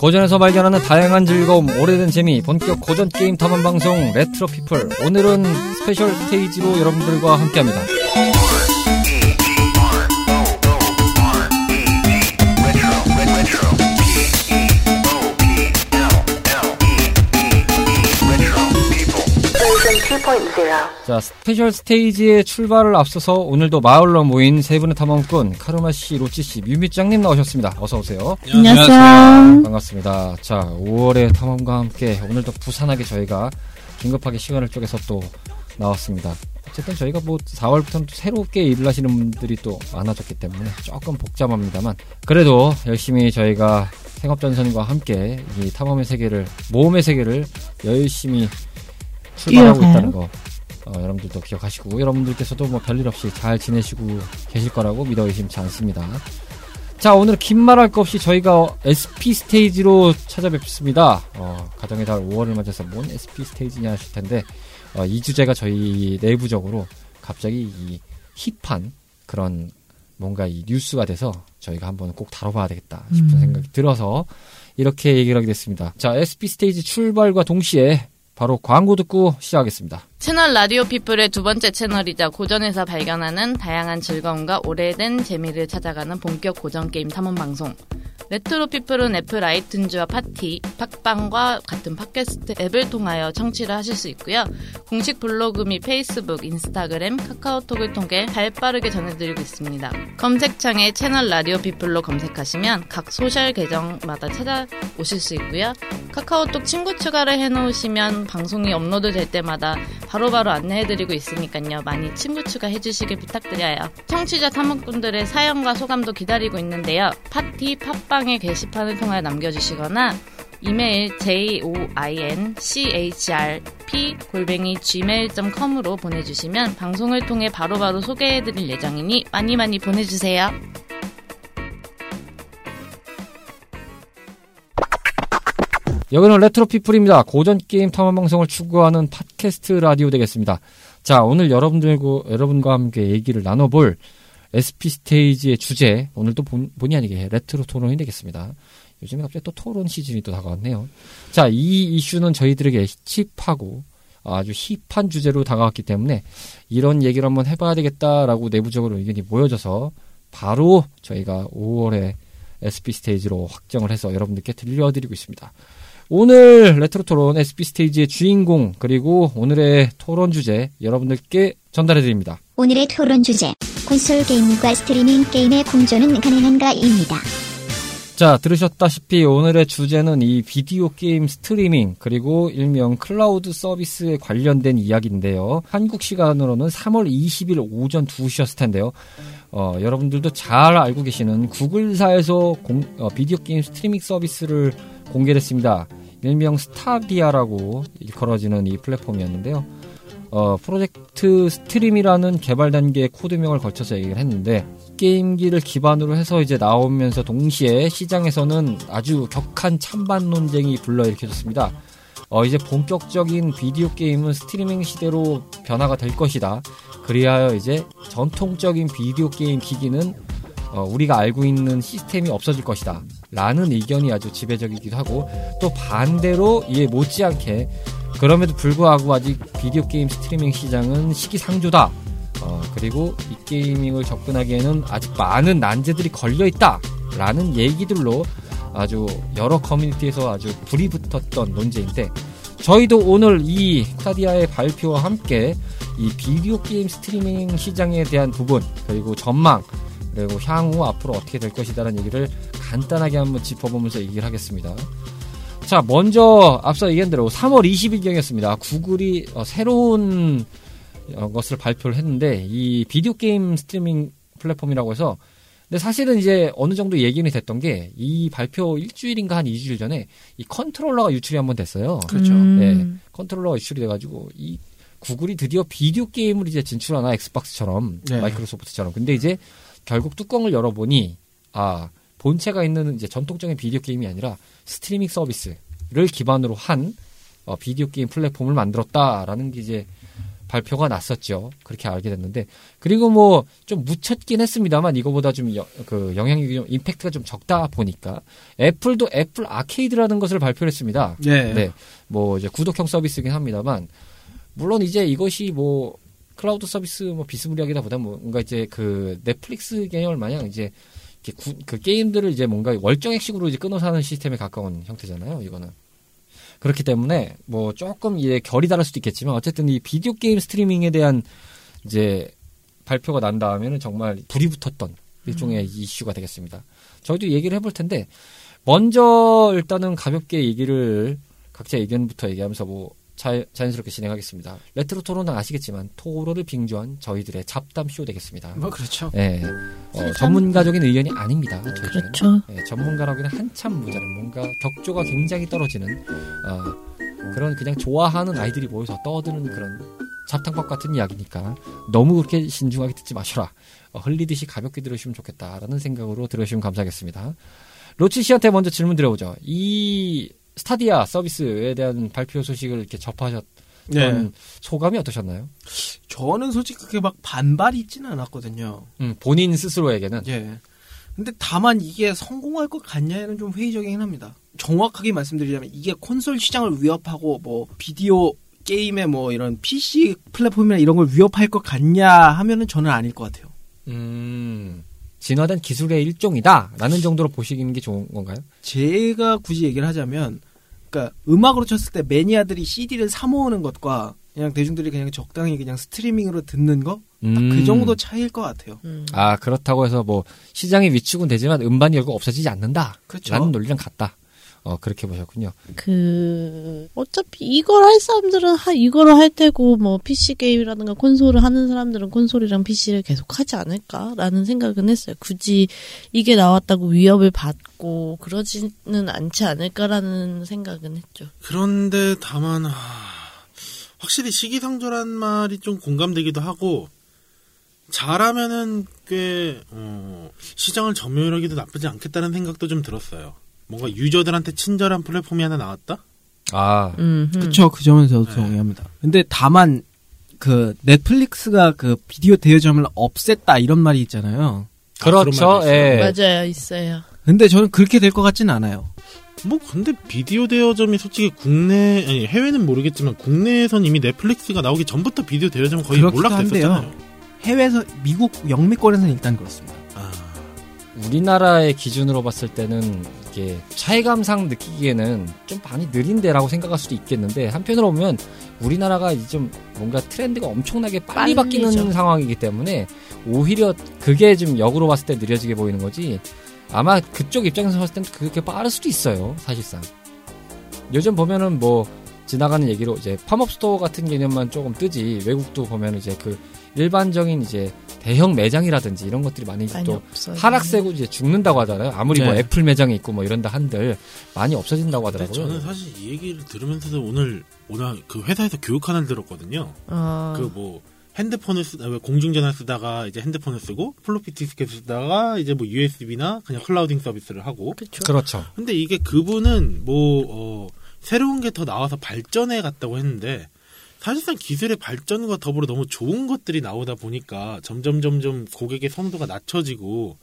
고전에서 발견하는 다양한 즐거움, 오래된 재미, 본격 고전 게임 탐험 방송 레트로 피플. 오늘은 스페셜 스테이지로 여러분들과 함께합니다. 자, 스페셜 스테이지의 출발을 앞서서 오늘도 마을로 모인 세 분의 탐험꾼 카르마 씨, 로치 씨, 뮤미짱님 나오셨습니다. 어서 오세요. 안녕하세요. 반갑습니다. 자, 5월의 탐험과 함께 오늘도 부산하게 저희가 긴급하게 시간을 쪼개서 또 나왔습니다. 어쨌든 저희가 뭐 4월부터는 또 새롭게 일을 하시는 분들이 또 많아졌기 때문에 조금 복잡합니다만 그래도 열심히 저희가 생업전선과 함께 이 탐험의 세계를 모험의 세계를 열심히 출발하고? 있다는 거 어, 여러분들도 기억하시고 여러분들께서도 뭐 별일 없이 잘 지내시고 계실 거라고 믿어 의심치 않습니다. 자 오늘 긴 말할 것 없이 저희가 SP 스테이지로 찾아뵙습니다. 어, 가정의 달 5월을 맞아서 뭔 SP 스테이지냐 하실 텐데 어, 이 주제가 저희 내부적으로 갑자기 이 힙한 그런 뭔가 이 뉴스가 돼서 저희가 한번 꼭 다뤄봐야 되겠다 싶은 음. 생각이 들어서 이렇게 얘기를 하게 됐습니다. 자 SP 스테이지 출발과 동시에 바로 광고 듣고 시작하겠습니다. 채널 라디오 피플의 두 번째 채널이자 고전에서 발견하는 다양한 즐거움과 오래된 재미를 찾아가는 본격 고전 게임 탐험 방송. 레트로 피플은 애플 아이튠즈와 팟티, 팟빵과 같은 팟캐스트 앱을 통하여 청취를 하실 수 있고요. 공식 블로그 및 페이스북, 인스타그램, 카카오톡을 통해 발빠르게 전해드리고 있습니다. 검색창에 채널 라디오 피플로 검색하시면 각 소셜 계정마다 찾아오실 수 있고요. 카카오톡 친구 추가를 해놓으시면 방송이 업로드 될 때마다 바로바로 안내해드리고 있으니까요. 많이 친구 추가해주시길 부탁드려요. 청취자 탐험꾼들의 사연과 소감도 기다리고 있는데요. 팟티 팟빵 의 게시판을 통하여 남겨주시거나 이메일 joinchrp 골뱅이 gmail.com으로 보내주시면 방송을 통해 바로 바로 소개해드릴 예정이니 많이 많이 보내주세요. 여기는 레트로 피플입니다. 고전 게임 탐험 방송을 추구하는 팟캐스트 라디오 되겠습니다. 자, 오늘 여러분들과 여러분과 함께 얘기를 나눠볼 SP 스테이지의 주제 오늘도 본, 본의 아니게 레트로 토론이 되겠습니다. 요즘에 갑자기 또 토론 시즌이 또 다가왔네요. 자, 이 이슈는 저희들에게 힙하고 아주 힙한 주제로 다가왔기 때문에 이런 얘기를 한번 해봐야 되겠다라고 내부적으로 의견이 모여져서 바로 저희가 5월에 SP 스테이지로 확정을 해서 여러분들께 들려드리고 있습니다. 오늘 레트로 토론 SP 스테이지의 주인공 그리고 오늘의 토론 주제 여러분들께 전달해 드립니다. 오늘의 토론 주제 콘솔 게임과 스트리밍 게임의 공존은 가능한가입니다. 자, 들으셨다시피 오늘의 주제는 이 비디오 게임 스트리밍 그리고 일명 클라우드 서비스에 관련된 이야기인데요. 한국 시간으로는 3월 20일 오전 2시였을 텐데요. 어, 여러분들도 잘 알고 계시는 구글사에서 공- 어, 비디오 게임 스트리밍 서비스를 공개했습니다. 일명 스타디아라고 일컬어지는 이 플랫폼이었는데요. 어, 프로젝트 스트림이라는 개발 단계의 코드명을 거쳐서 얘기를 했는데 게임기를 기반으로 해서 이제 나오면서 동시에 시장에서는 아주 격한 찬반 논쟁이 불러일으켜졌습니다. 어, 이제 본격적인 비디오 게임은 스트리밍 시대로 변화가 될 것이다. 그리하여 이제 전통적인 비디오 게임 기기는 어, 우리가 알고 있는 시스템이 없어질 것이다. 라는 의견이 아주 지배적이기도 하고 또 반대로 이에 못지않게 그럼에도 불구하고 아직 비디오 게임 스트리밍 시장은 시기상조다. 어, 그리고 이 게이밍을 접근하기에는 아직 많은 난제들이 걸려 있다. 라는 얘기들로 아주 여러 커뮤니티에서 아주 불이 붙었던 논제인데 저희도 오늘 이 스타디아의 발표와 함께 이 비디오 게임 스트리밍 시장에 대한 부분 그리고 전망 그리고 향후 앞으로 어떻게 될 것이다라는 얘기를 간단하게 한번 짚어보면서 얘기를 하겠습니다. 자, 먼저 앞서 얘기한 대로 3월 20일경이었습니다. 구글이 어, 새로운 어, 것을 발표를 했는데 이 비디오 게임 스트리밍 플랫폼이라고 해서 근데 사실은 이제 어느 정도 얘기는 됐던 게 이 발표 일주일인가 한 2주일 전에 이 컨트롤러가 유출이 한번 됐어요. 그렇죠. 네, 컨트롤러가 유출이 돼가지고 이 구글이 드디어 비디오 게임을 이제 진출하나 엑스박스처럼 네. 마이크로소프트처럼 근데 이제 결국 뚜껑을 열어보니 아 본체가 있는 이제 전통적인 비디오 게임이 아니라 스트리밍 서비스를 기반으로 한 어, 비디오 게임 플랫폼을 만들었다라는 게 이제 발표가 났었죠. 그렇게 알게 됐는데 그리고 뭐 좀 묻혔긴 했습니다만 이거보다 좀 그 영향력이 좀 임팩트가 좀 적다 보니까 애플도 애플 아케이드라는 것을 발표했습니다. 네. 네. 뭐 이제 구독형 서비스긴 합니다만 물론 이제 이것이 뭐 클라우드 서비스 뭐 비스무리하기다 보다 뭔가 이제 그 넷플릭스 개념을 마냥 이제 구- 그 게임들을 이제 뭔가 월정액식으로 이제 끊어서 하는 시스템에 가까운 형태잖아요. 이거는. 그렇기 때문에 뭐 조금 이제 결이 다를 수도 있겠지만 어쨌든 이 비디오 게임 스트리밍에 대한 이제 발표가 난 다음에는 정말 불이 붙었던 일종의 이슈가 되겠습니다. 저희도 얘기를 해볼 텐데 먼저 일단은 가볍게 얘기를 각자 의견부터 얘기하면서 뭐 자, 자연스럽게 진행하겠습니다. 레트로 토론은 아시겠지만 토론을 빙자한 저희들의 잡담 쇼 되겠습니다. 뭐 그렇죠. 예, 어, 전문가적인 의견이 아닙니다. 그렇죠. 예, 전문가라기는 한참 모자른 뭔가 격조가 굉장히 떨어지는 어, 그런 그냥 좋아하는 아이들이 모여서 떠드는 그런 잡탕밥 같은 이야기니까 너무 그렇게 신중하게 듣지 마셔라. 어, 흘리듯이 가볍게 들으시면 좋겠다라는 생각으로 들으시면 감사하겠습니다. 로치 씨한테 먼저 질문 드려보죠. 이 스타디아 서비스에 대한 발표 소식을 이렇게 접하셨던 네. 소감이 어떠셨나요? 저는 솔직히 그렇게 막 반발이 있지는 않았거든요. 음, 본인 스스로에게는 예. 근데 다만 이게 성공할 것 같냐는 좀 회의적이긴 합니다. 정확하게 말씀드리자면 이게 콘솔 시장을 위협하고 뭐 비디오 게임의 뭐 이런 PC 플랫폼이나 이런 걸 위협할 것 같냐 하면은 저는 아닐 것 같아요. 음, 진화된 기술의 일종이다라는 정도로 보시는 게 좋은 건가요? 제가 굳이 얘기를 하자면, 그러니까 음악으로 쳤을 때 매니아들이 CD를 사 모으는 것과 그냥 대중들이 그냥 적당히 그냥 스트리밍으로 듣는 거, 딱 음. 그 정도 차이일 것 같아요. 음. 아 그렇다고 해서 뭐 시장이 위축은 되지만 음반 결국 없어지지 않는다. 그렇죠. 라는 논리랑 같다. 어 그렇게 보셨군요. 그 어차피 이걸 할 사람들은 하, 이거를 할 테고 뭐 PC 게임이라든가 콘솔을 하는 사람들은 콘솔이랑 PC를 계속 하지 않을까라는 생각은 했어요. 굳이 이게 나왔다고 위협을 받고 그러지는 않지 않을까라는 생각은 했죠. 그런데 다만 하, 확실히 시기상조란 말이 좀 공감되기도 하고 잘하면은 꽤 어, 시장을 점유하기도 나쁘지 않겠다는 생각도 좀 들었어요. 뭔가 유저들한테 친절한 플랫폼이 하나 나왔다? 아 음, 음. 그쵸, 그 점은 저도 네. 동의합니다. 근데 다만, 그, 넷플릭스가 그 비디오 대여점을 없앴다 이런 말이 있잖아요. 아, 그런 그렇죠. 예. 맞아요, 있어요. 근데 저는 그렇게 될 것 같지는 않아요. 뭐 근데 비디오 대여점이 솔직히 국내 아니 해외는 모르겠지만 국내에선 이미 넷플릭스가 나오기 전부터 비디오 대여점 거의 몰락됐었잖아요. 해외에서, 미국, 영미권에서는 일단 그렇습니다. 아, 우리나라의 기준으로 봤을 때는 이게 체감상 느끼기에는 좀 많이 느린데라고 생각할 수도 있겠는데 한편으로 보면 우리나라가 좀 뭔가 트렌드가 엄청나게 빨리 빨리죠. 바뀌는 상황이기 때문에 오히려 그게 좀 역으로 봤을 때 느려지게 보이는 거지 아마 그쪽 입장에서 봤을 때는 그렇게 빠를 수도 있어요 사실상 요즘 보면은 뭐 지나가는 얘기로 이제 팝업 스토어 같은 개념만 조금 뜨지 외국도 보면 이제 그 일반적인 이제 대형 매장이라든지 이런 것들이 많이 많이 또 없어요. 하락세고 이제 죽는다고 하잖아요. 아무리 뭐 네. 애플 매장이 있고 뭐 이런다 한들 많이 없어진다고 하더라고요. 저는 사실 이 얘기를 들으면서도 오늘 오늘 그 회사에서 교육 하나를 들었거든요. 어, 그뭐 핸드폰을 쓰다 왜 공중전화 쓰다가 이제 핸드폰을 쓰고 플로피 디스켓 쓰다가 이제 뭐 USB나 그냥 clouding 서비스를 하고 그쵸. 그렇죠. 근데 이게 그분은 뭐 어, 새로운 게 더 나와서 발전해 갔다고 했는데 사실상 기술의 발전과 더불어 너무 좋은 것들이 나오다 보니까 점점 점점 고객의 선호도가 낮춰지고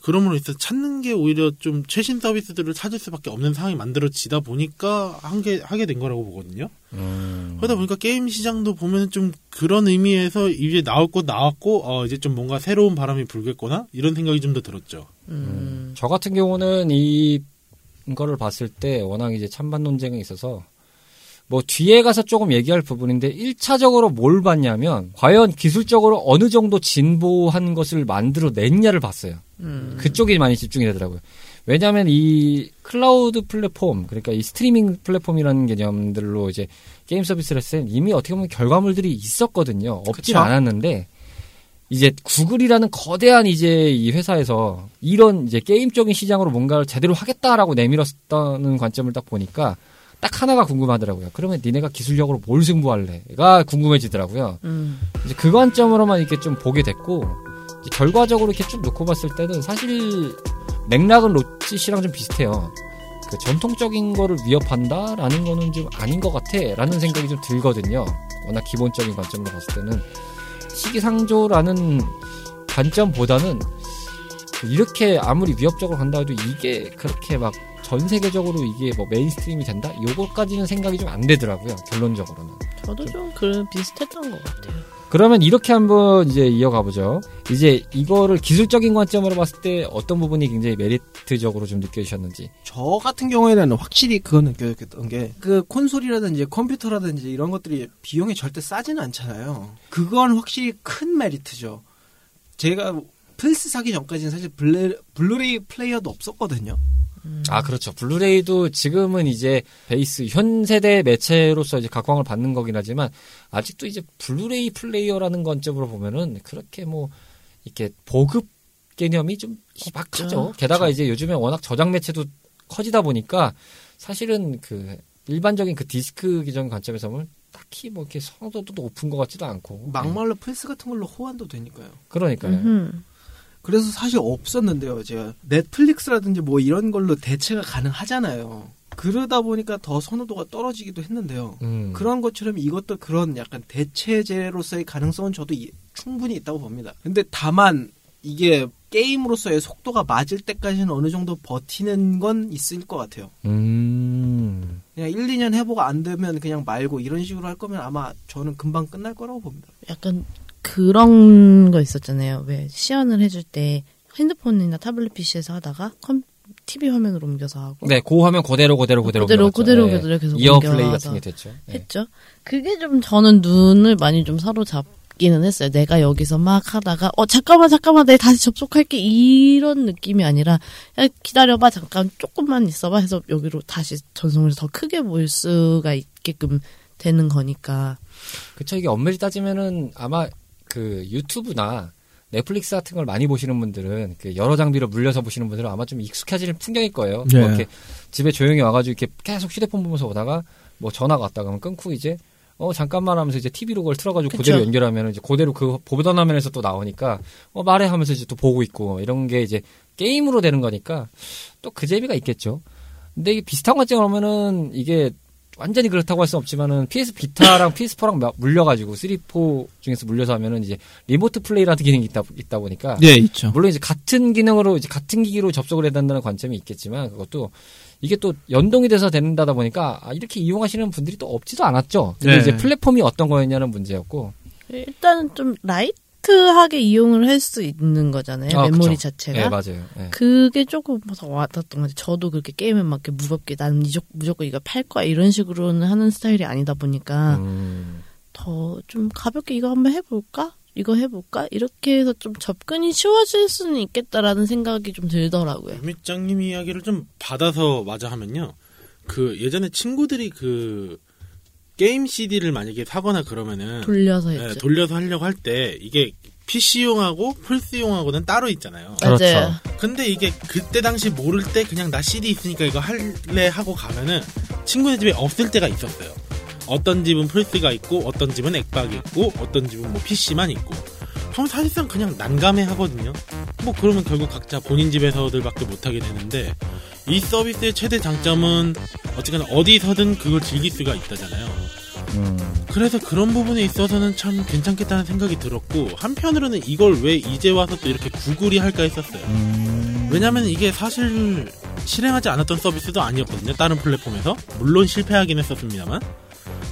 그러므로 있어 찾는 게 오히려 좀 최신 서비스들을 찾을 수밖에 없는 상황이 만들어지다 보니까 한게 하게 된 거라고 보거든요. 음. 그러다 보니까 게임 시장도 보면 좀 그런 의미에서 이제 나올 것 나왔고 어 이제 좀 뭔가 새로운 바람이 불겠거나 이런 생각이 좀 더 들었죠. 음. 저 같은 경우는 이 거를 봤을 때 워낙 이제 찬반 논쟁에 있어서 뭐 뒤에 가서 조금 얘기할 부분인데 1차적으로 뭘 봤냐면 과연 기술적으로 어느 정도 진보한 것을 만들어 냈냐를 봤어요. 음. 그쪽이 많이 집중이 되더라고요. 왜냐하면 이 클라우드 플랫폼 그러니까 이 스트리밍 플랫폼이라는 개념들로 이제 게임 서비스를 했을 때 이미 어떻게 보면 결과물들이 있었거든요. 없진 그쵸. 않았는데 이제 구글이라는 거대한 이제 이 회사에서 이런 이제 게임적인 시장으로 뭔가를 제대로 하겠다라고 내밀었다는 관점을 딱 보니까 딱 하나가 궁금하더라고요. 그러면 니네가 기술력으로 뭘 승부할래?가 궁금해지더라고요. 음. 이제 그 관점으로만 이렇게 좀 보게 됐고 결과적으로 이렇게 쭉 놓고 봤을 때는 사실 맥락은 로찌 씨랑 좀 비슷해요. 그 전통적인 거를 위협한다라는 거는 좀 아닌 것 같아라는 생각이 좀 들거든요. 워낙 기본적인 관점으로 봤을 때는 시기상조라는 관점보다는 이렇게 아무리 위협적으로 간다 해도 이게 그렇게 막 전 세계적으로 이게 뭐 mainstream이 된다? 요거까지는 생각이 좀 안 되더라고요. 결론적으로는. 저도 좀 그 비슷했던 것 같아요. 그러면 이렇게 한번 이제 이어가 보죠. 이제 이거를 기술적인 관점으로 봤을 때 어떤 부분이 굉장히 메리트적으로 좀 느껴지셨는지. 저 같은 경우에는 확실히 그거 느꼈던 게 그 콘솔이라든지 컴퓨터라든지 이런 것들이 비용이 절대 싸지는 않잖아요. 그건 확실히 큰 메리트죠. 제가 플스 사기 전까지는 사실 블레, 블루레이 플레이어도 없었거든요. 아, 그렇죠. 블루레이도 지금은 이제 베이스 현 세대 매체로서 이제 각광을 받는 거긴 하지만 아직도 이제 블루레이 플레이어라는 관점으로 보면은 그렇게 뭐 이렇게 보급 개념이 좀 희박하죠. 게다가 이제 요즘에 워낙 저장 매체도 커지다 보니까 사실은 그 일반적인 그 디스크 기전 관점에서 보면 딱히 뭐 이렇게 선호도도 높은 것 같지도 않고. 막말로 플스 같은 걸로 호환도 되니까요. 그러니까요. 음흠. 그래서 사실 없었는데요. 제가 넷플릭스라든지 뭐 이런 걸로 대체가 가능하잖아요. 그러다 보니까 더 선호도가 떨어지기도 했는데요. 음. 그런 것처럼 이것도 그런 약간 대체제로서의 가능성은 저도 이- 충분히 있다고 봅니다. 근데 다만 이게 게임으로서의 속도가 맞을 때까지는 어느 정도 버티는 건 있을 것 같아요. 음. 그냥 1, 2년 해보고 안 되면 그냥 말고 이런 식으로 할 거면 아마 저는 금방 끝날 거라고 봅니다. 약간 그런 거 있었잖아요. 왜 시연을 해줄 때 핸드폰이나 타블릿 PC에서 하다가 컴 TV 화면으로 옮겨서 하고 네, 그 화면 그대로 그대로 그대로 그대로. 그대로 네. 그대로 계속 이어 플레이 같은 게 됐죠. 네. 했죠. 그게 좀 저는 눈을 많이 좀 사로잡기는 했어요. 내가 여기서 막 하다가 어 잠깐만 잠깐만 내가 다시 접속할게 이런 느낌이 아니라 야, 기다려봐 잠깐 조금만 있어봐 해서 여기로 다시 전송을 더 크게 보일 수가 있게끔 되는 거니까 그쵸 이게 엄밀히 따지면은 아마 그 유튜브나 넷플릭스 같은 걸 많이 보시는 분들은 그 여러 장비로 물려서 보시는 분들은 아마 좀 익숙해지는 풍경일 거예요. 네. 뭐 이렇게 집에 조용히 와가지고 이렇게 계속 휴대폰 보면서 오다가 뭐 전화가 왔다 그러면 끊고 이제 어 잠깐만 하면서 이제 TV로 그걸 틀어가지고 그쵸. 그대로 연결하면 이제 그대로 그 보던 화면에서 또 나오니까 어 말해 하면서 이제 또 보고 있고 이런 게 이제 게임으로 되는 거니까 또 그 재미가 있겠죠. 근데 이게 비슷한 관점으로 하면은 이게 완전히 그렇다고 할 수는 없지만은 PS 비타랑 PS4랑 물려가지고 3, 4 중에서 물려서 하면은 이제 remote play라는 기능이 있다, 있다 보니까 네, 있죠. 물론 이제 같은 기능으로 이제 같은 기기로 접속을 해야 된다는 관점이 있겠지만 그것도 이게 또 연동이 돼서 된다다 보니까 아, 이렇게 이용하시는 분들이 또 없지도 않았죠. 근데 네. 이제 플랫폼이 어떤 거였냐는 문제였고 일단은 좀 light 하게 이용을 할 수 있는 거잖아요. 아, 메모리 그쵸. 자체가. 네 맞아요. 네. 그게 조금 더 와닿았던 것 같아요. 저도 그렇게 게임에 막 이렇게 무겁게 나는 무조- 무조건 이거 팔 거야 이런 식으로는 하는 스타일이 아니다 보니까 음, 더좀 가볍게 이거 한번 해볼까? 이거 해볼까? 이렇게 해서 좀 접근이 쉬워질 수는 있겠다라는 생각이 좀 들더라고요. 유미짱님 이야기를 좀 받아서 마저 하면요. 그 예전에 친구들이 그 게임 CD를 만약에 사거나 그러면은 돌려서 예, 했죠. 돌려서 하려고 할 때 이게 PC용하고 플스용하고는 따로 있잖아요. 그렇죠. 맞아요. 근데 이게 그때 당시 모를 때 그냥 나 CD 있으니까 이거 할래 하고 가면은 친구네 집에 없을 때가 있었어요. 어떤 집은 플스가 있고 어떤 집은 엑박이 있고 어떤 집은 뭐 PC만 있고 그럼 사실상 그냥 난감해 하거든요. 뭐 그러면 결국 각자 본인 집에서들밖에 못하게 되는데 이 서비스의 최대 장점은 어쨌거나 어디서든 그걸 즐길 수가 있다잖아요. 음, 그래서 그런 부분에 있어서는 참 괜찮겠다는 생각이 들었고 한편으로는 이걸 왜 이제 와서 또 이렇게 구글이 할까 했었어요. 음. 왜냐면 이게 사실 실행하지 않았던 서비스도 아니었거든요. 다른 플랫폼에서. 물론 실패하긴 했었습니다만.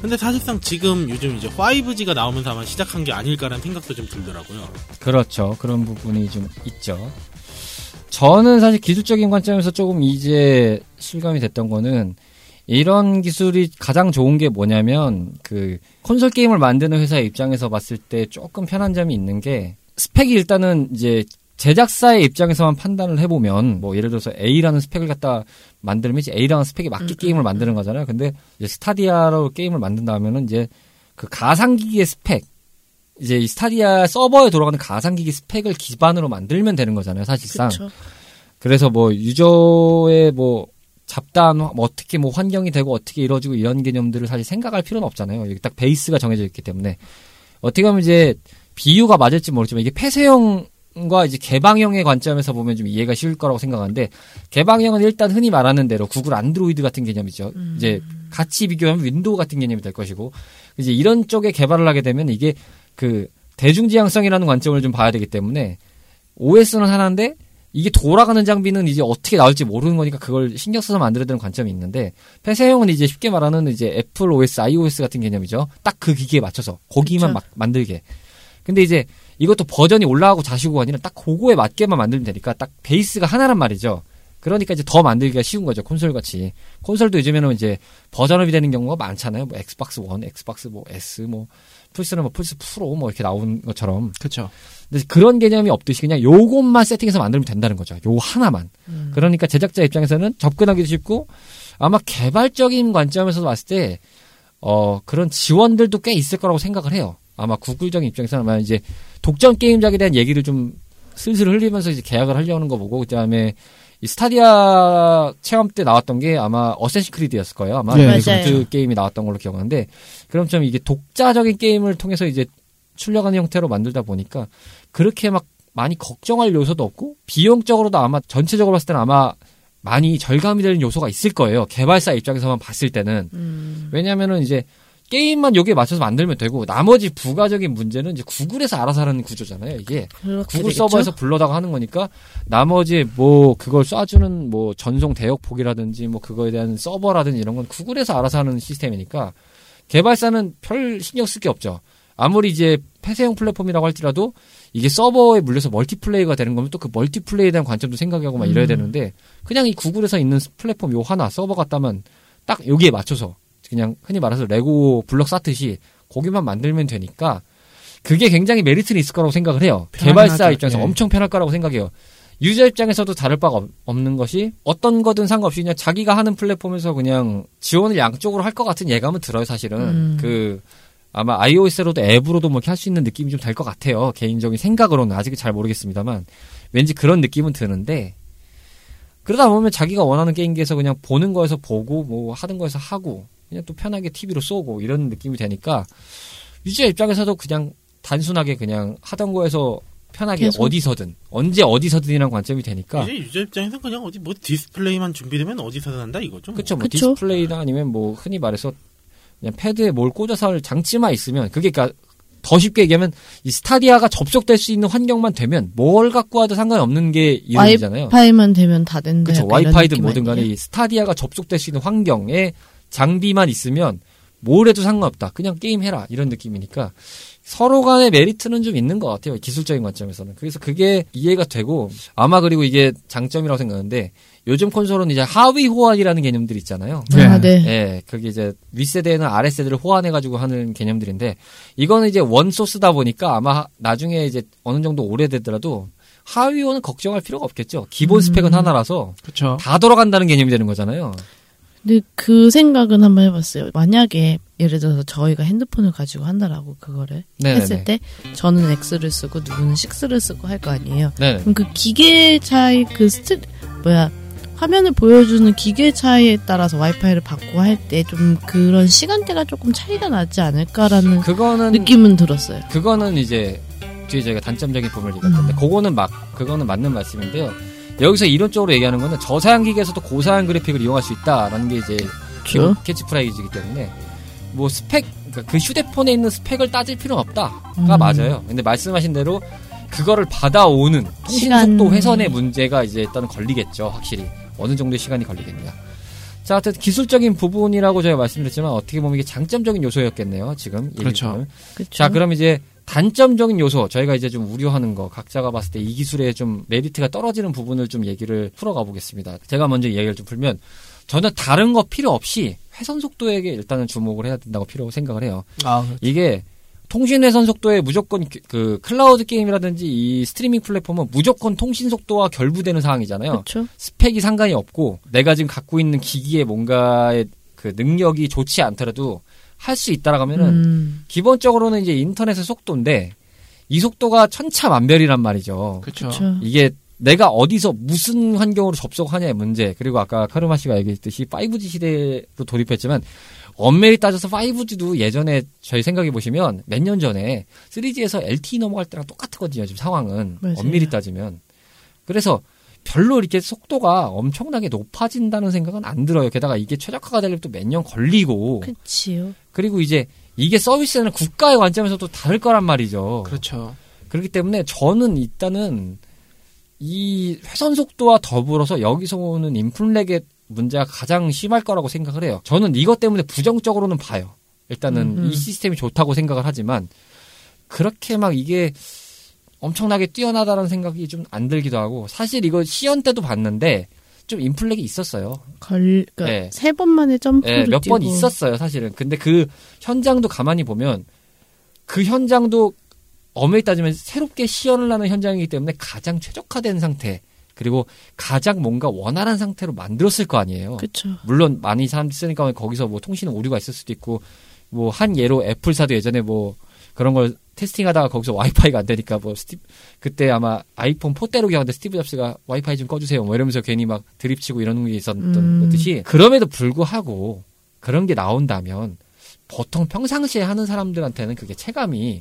근데 사실상 지금 요즘 이제 5G가 나오면서 아마 시작한 게 아닐까라는 생각도 좀 들더라고요. 그렇죠. 그런 부분이 좀 있죠. 저는 사실 기술적인 관점에서 조금 이제 실감이 됐던 거는 이런 기술이 가장 좋은 게 뭐냐면 그 콘솔 게임을 만드는 회사의 입장에서 봤을 때 조금 편한 점이 있는 게 스펙이 일단은 이제 제작사의 입장에서만 판단을 해보면 뭐 예를 들어서 A라는 스펙을 갖다 만들면 이제 A라는 스펙에 맞게 음, 게임을 음, 만드는 거잖아요. 근데 이제 스타디아로 게임을 만든다 하면은 이제 그 가상기기의 스펙 이제 이 스타디아 서버에 돌아가는 가상기기 스펙을 기반으로 만들면 되는 거잖아요, 사실상. 그렇죠. 그래서 뭐 유저의 뭐 잡다한 뭐 어떻게 뭐 환경이 되고 어떻게 이루어지고 이런 개념들을 사실 생각할 필요는 없잖아요. 여기 딱 베이스가 정해져 있기 때문에 어떻게 하면 이제 비유가 맞을지 모르지만 이게 폐쇄형 개발형과 이제 개방형의 관점에서 보면 좀 이해가 쉬울 거라고 생각하는데 개방형은 일단 흔히 말하는 대로 구글 안드로이드 같은 개념이죠. 이제 같이 비교하면 윈도우 같은 개념이 될 것이고 이제 이런 쪽에 개발을 하게 되면 이게 그 대중지향성이라는 관점을 좀 봐야 되기 때문에 OS는 하나인데 이게 돌아가는 장비는 이제 어떻게 나올지 모르는 거니까 그걸 신경 써서 만들어야 되는 관점이 있는데 폐쇄형은 이제 쉽게 말하는 이제 애플 OS, iOS 같은 개념이죠. 딱 그 기기에 맞춰서 거기만. 막 만들게. 근데 이제 이것도 버전이 올라가고 자시고가 아니라 딱 그거에 맞게만 만들면 되니까 딱 베이스가 하나란 말이죠. 그러니까 이제 더 만들기가 쉬운 거죠. 콘솔 같이. 콘솔도 요즘에는 이제 버전업이 되는 경우가 많잖아요. 뭐 엑스박스 1, 엑스박스 뭐 S, 뭐 플스는 뭐 플스 프로 뭐 이렇게 나오는 것처럼. 그렇죠. 근데 그런 개념이 없듯이 그냥 요것만 세팅해서 만들면 된다는 거죠. 요 하나만. 그러니까 제작자 입장에서는 접근하기도 쉽고 아마 개발적인 관점에서 봤을 때 어, 그런 지원들도 꽤 있을 거라고 생각을 해요. 아마 구글적인 입장에서는 아마 이제 독점 게임작에 대한 얘기를 좀 슬슬 흘리면서 이제 계약을 하려는 거 보고 그다음에 이 스타디아 체험 때 나왔던 게 아마 어센시 크리드였을 거예요. 아마 네, 마이크로소프트 맞아요. 게임이 나왔던 걸로 기억하는데 그럼 좀 이게 독자적인 게임을 통해서 이제 출력하는 형태로 만들다 보니까 그렇게 막 많이 걱정할 요소도 없고 비용적으로도 아마 전체적으로 봤을 때는 아마 많이 절감이 되는 요소가 있을 거예요. 개발사 입장에서만 봤을 때는 음. 왜냐면은 이제 게임만 여기에 맞춰서 만들면 되고 나머지 부가적인 문제는 이제 구글에서 알아서 하는 구조잖아요. 이게 구글 되겠죠? 서버에서 불러다가 하는 거니까 나머지 뭐 그걸 쏴주는 뭐 전송 대역폭이라든지 뭐 그거에 대한 서버라든지 이런 건 구글에서 알아서 하는 시스템이니까 개발사는 별 신경 쓸 게 없죠. 아무리 이제 폐쇄형 플랫폼이라고 할지라도 이게 서버에 물려서 멀티플레이가 되는 거면 또 그 멀티플레이에 대한 관점도 생각하고 막 이래야 음. 되는데 그냥 이 구글에서 있는 플랫폼 요 하나 서버 같다면 딱 여기에 맞춰서 그냥 흔히 말해서 레고 블럭 쌓듯이 거기만 만들면 되니까 그게 굉장히 메리트는 있을 거라고 생각을 해요. 편하긴 개발사 하죠. 입장에서 예. 엄청 편할 거라고 생각해요. 유저 입장에서도 다를 바가 없- 없는 것이 어떤 거든 상관없이 그냥 자기가 하는 플랫폼에서 그냥 지원을 양쪽으로 할 것 같은 예감은 들어요, 사실은. 음. 그 아마 iOS로도 앱으로도 뭐 이렇게 할 수 있는 느낌이 좀 될 것 같아요. 개인적인 생각으로는 아직 잘 모르겠습니다만 왠지 그런 느낌은 드는데 그러다 보면 자기가 원하는 게임기에서 그냥 보는 거에서 보고 뭐 하는 거에서 하고 그냥 또 편하게 TV로 쏘고 이런 느낌이 되니까 유저 입장에서도 그냥 단순하게 그냥 하던 거에서 편하게 계속. 어디서든 언제 어디서든이란 관점이 되니까 이제 유저 입장에서 그냥 어디 뭐 디스플레이만 준비되면 어디서든 한다 이거죠. 뭐. 그쵸 뭐 그쵸. 디스플레이나 아니면 뭐 흔히 말해서 그냥 패드에 뭘 꽂아서 할 장치만 있으면 그게 그러니까 더 쉽게 얘기하면 이 스타디아가 접속될 수 있는 환경만 되면 뭘 갖고 와도 상관이 없는 게 이론이잖아요. 와이파이만 되면 다 된다. 그렇죠. 와이파이든 뭐든 간에? 이 스타디아가 접속될 수 있는 환경에 장비만 있으면 뭘 해도 상관없다. 그냥 게임 해라. 이런 느낌이니까 서로 간의 메리트는 좀 있는 것 같아요. 기술적인 관점에서는. 그래서 그게 이해가 되고 아마 그리고 이게 장점이라고 생각하는데 요즘 콘솔은 이제 하위 호환이라는 개념들이 있잖아요. 아, 네. 예, 그게 이제 윗세대는 아랫세대를 호환해가지고 하는 개념들인데, 이거는 이제 one source다 보니까 아마 나중에 이제 어느 정도 오래되더라도 하위 호환은 걱정할 필요가 없겠죠. 기본 스펙은 하나라서 그렇죠. 다 돌아간다는 개념이 되는 거잖아요. 근데 그 생각은 한번 해봤어요. 만약에 예를 들어서 저희가 핸드폰을 가지고 한다라고 그거를 네네네. 했을 때 저는 X를 쓰고 누구는 6를 쓰고 할 거 아니에요. 네. 그럼 그 기계 차이 그 스트 뭐야 화면을 보여주는 기계 차이에 따라서 와이파이를 받고 할 때 좀 그런 시간대가 조금 차이가 나지 않을까라는 그거는, 느낌은 들었어요. 그거는 이제 뒤에 저희가 단점적인 부분을 얘기할 텐데, 음. 그거는 막, 그거는 맞는 말씀인데요. 여기서 이론적으로 얘기하는 거는 저사양 기기에서도 고사양 그래픽을 이용할 수 있다라는 게 이제 기본 그렇죠. 캐치프레이즈이기 때문에 뭐 스펙 그러니까 그 휴대폰에 있는 스펙을 따질 필요는 없다가 음. 맞아요. 근데 말씀하신 대로 그거를 받아오는 통신 시간. 속도 회선의 문제가 이제 일단은 걸리겠죠. 확실히 어느 정도의 시간이 걸리겠냐. 자, 하여튼 기술적인 부분이라고 제가 말씀드렸지만 어떻게 보면 이게 장점적인 요소였겠네요. 지금 이 그렇죠. 그쵸? 자, 그럼 이제 단점적인 요소 저희가 이제 좀 우려하는 거 각자가 봤을 때 이 기술에 좀 메리트가 떨어지는 부분을 좀 얘기를 풀어가 보겠습니다. 제가 먼저 이야기를 좀 풀면 저는 다른 거 필요 없이 회선 속도에 일단은 주목을 해야 된다고 필요 생각을 해요. 아, 그렇죠. 이게 통신 회선 속도에 무조건 그- 그 클라우드 게임이라든지 이 스트리밍 플랫폼은 무조건 통신 속도와 결부되는 상황이잖아요. 그쵸? 스펙이 상관이 없고 내가 지금 갖고 있는 기기에 뭔가의 그 능력이 좋지 않더라도 할 수 있다라고 하면은 음, 기본적으로는 이제 인터넷의 속도인데 이 속도가 천차만별이란 말이죠. 그렇죠. 이게 내가 어디서 무슨 환경으로 접속하냐의 문제 그리고 아까 카르마 씨가 얘기했듯이 5G 시대로 돌입했지만 엄밀히 따져서 5G도 예전에 저희 생각해 보시면 몇 년 전에 3G에서 LTE 넘어갈 때랑 똑같거든요. 지금 상황은 맞아요. 엄밀히 따지면. 그래서 별로 이렇게 속도가 엄청나게 높아진다는 생각은 안 들어요. 게다가 이게 최적화가 되려면 또 몇 년 걸리고 그치요. 그리고 이제 이게 서비스는 국가의 관점에서도 다를 거란 말이죠. 그렇죠. 그렇기 때문에 저는 일단은 이 회선 속도와 더불어서 여기서 오는 인플렉의 문제가 가장 심할 거라고 생각을 해요. 저는 이것 때문에 부정적으로는 봐요. 일단은 음. 이 시스템이 좋다고 생각을 하지만 그렇게 막 이게 엄청나게 뛰어나다는 생각이 좀 안 들기도 하고 사실 이거 시연 때도 봤는데 좀 인플렉이 있었어요. 걸, 그러니까 네. 세 번만에 점프를 예, 몇번 뛰고. 있었어요, 사실은. 근데 그 현장도 가만히 보면 그 현장도 엄밀히 따지면 새롭게 시연을 하는 현장이기 때문에 가장 최적화된 상태 그리고 가장 뭔가 원활한 상태로 만들었을 거 아니에요. 그쵸. 물론 많이 사람들이 쓰니까 거기서 뭐 통신 오류가 있을 수도 있고 뭐 한 예로 애플사도 예전에 뭐 그런 걸 테스팅하다가 거기서 와이파이가 안 되니까 뭐 스티 그때 아마 아이폰 4대로 기억하는데 스티브 잡스가 와이파이 좀 꺼주세요 뭐 이러면서 괜히 막 드립치고 이러는 게 있었던 음. 듯이 그럼에도 불구하고 그런 게 나온다면 보통 평상시에 하는 사람들한테는 그게 체감이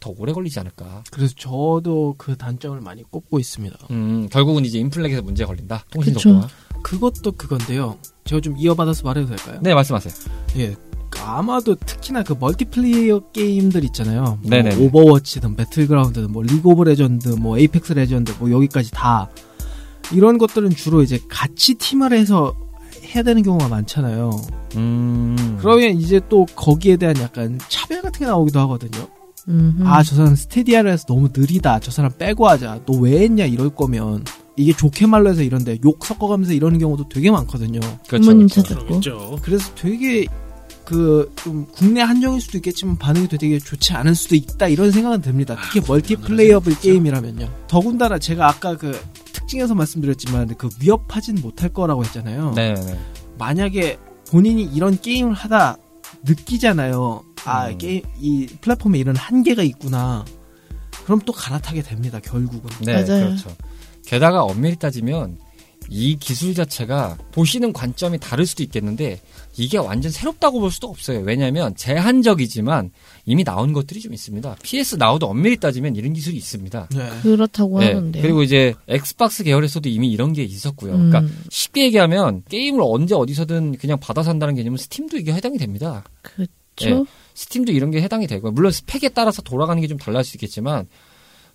더 오래 걸리지 않을까. 그래서 저도 그 단점을 많이 꼽고 있습니다. 음, 결국은 이제 인프라에서 문제 걸린다. 통신. 속도가. 그것도 그건데요. 제가 좀 이어받아서 말해도 될까요? 네, 말씀하세요. 예. 아마도 특히나 그 멀티플레이어 게임들 있잖아요. 뭐. 오버워치든 배틀그라운드든 뭐 리그 오브 레전드, 뭐 에이펙스 레전드, 뭐 여기까지 다 이런 것들은 주로 이제 같이 팀을 해서 해야 되는 경우가 많잖아요. 음. 그러면 이제 또 거기에 대한 약간 차별 같은 게 나오기도 하거든요. 음흠. 아, 저 사람 스타디아를 해서 너무 느리다. 저 사람 빼고 하자. 너 왜 했냐? 이럴 거면 이게 좋게 말로 해서 이런데 욕 섞어가면서 이러는 경우도 되게 많거든요. 그렇죠. 부모님 그렇죠. 찾았고. 있죠. 그래서 되게 그 좀 국내 한정일 수도 있겠지만 반응이 되게 좋지 않을 수도 있다 이런 생각은 듭니다. 특히 multi-playable 게임이라면요. 더군다나 제가 아까 그 특징에서 말씀드렸지만 그 위협하진 못할 거라고 했잖아요. 네, 네. 만약에 본인이 이런 게임을 하다 느끼잖아요. 아 음. 게임 이 플랫폼에 이런 한계가 있구나. 그럼 또 갈아타게 됩니다. 결국은. 네, 맞아요. 그렇죠. 게다가 엄밀히 따지면 이 기술 자체가 보시는 관점이 다를 수도 있겠는데 이게 완전 새롭다고 볼 수도 없어요. 왜냐하면 제한적이지만 이미 나온 것들이 좀 있습니다. PS Now도 엄밀히 따지면 이런 기술이 있습니다. 네. 그렇다고 네, 하던데요. 그리고 이제 엑스박스 계열에서도 이미 이런 게 있었고요. 그러니까 음, 쉽게 얘기하면 게임을 언제 어디서든 그냥 받아서 한다는 개념은 스팀도 이게 해당이 됩니다. 그쵸. 네. 스팀도 이런 게 해당이 되고요. 물론 스펙에 따라서 돌아가는 게 좀 달라질 수 있겠지만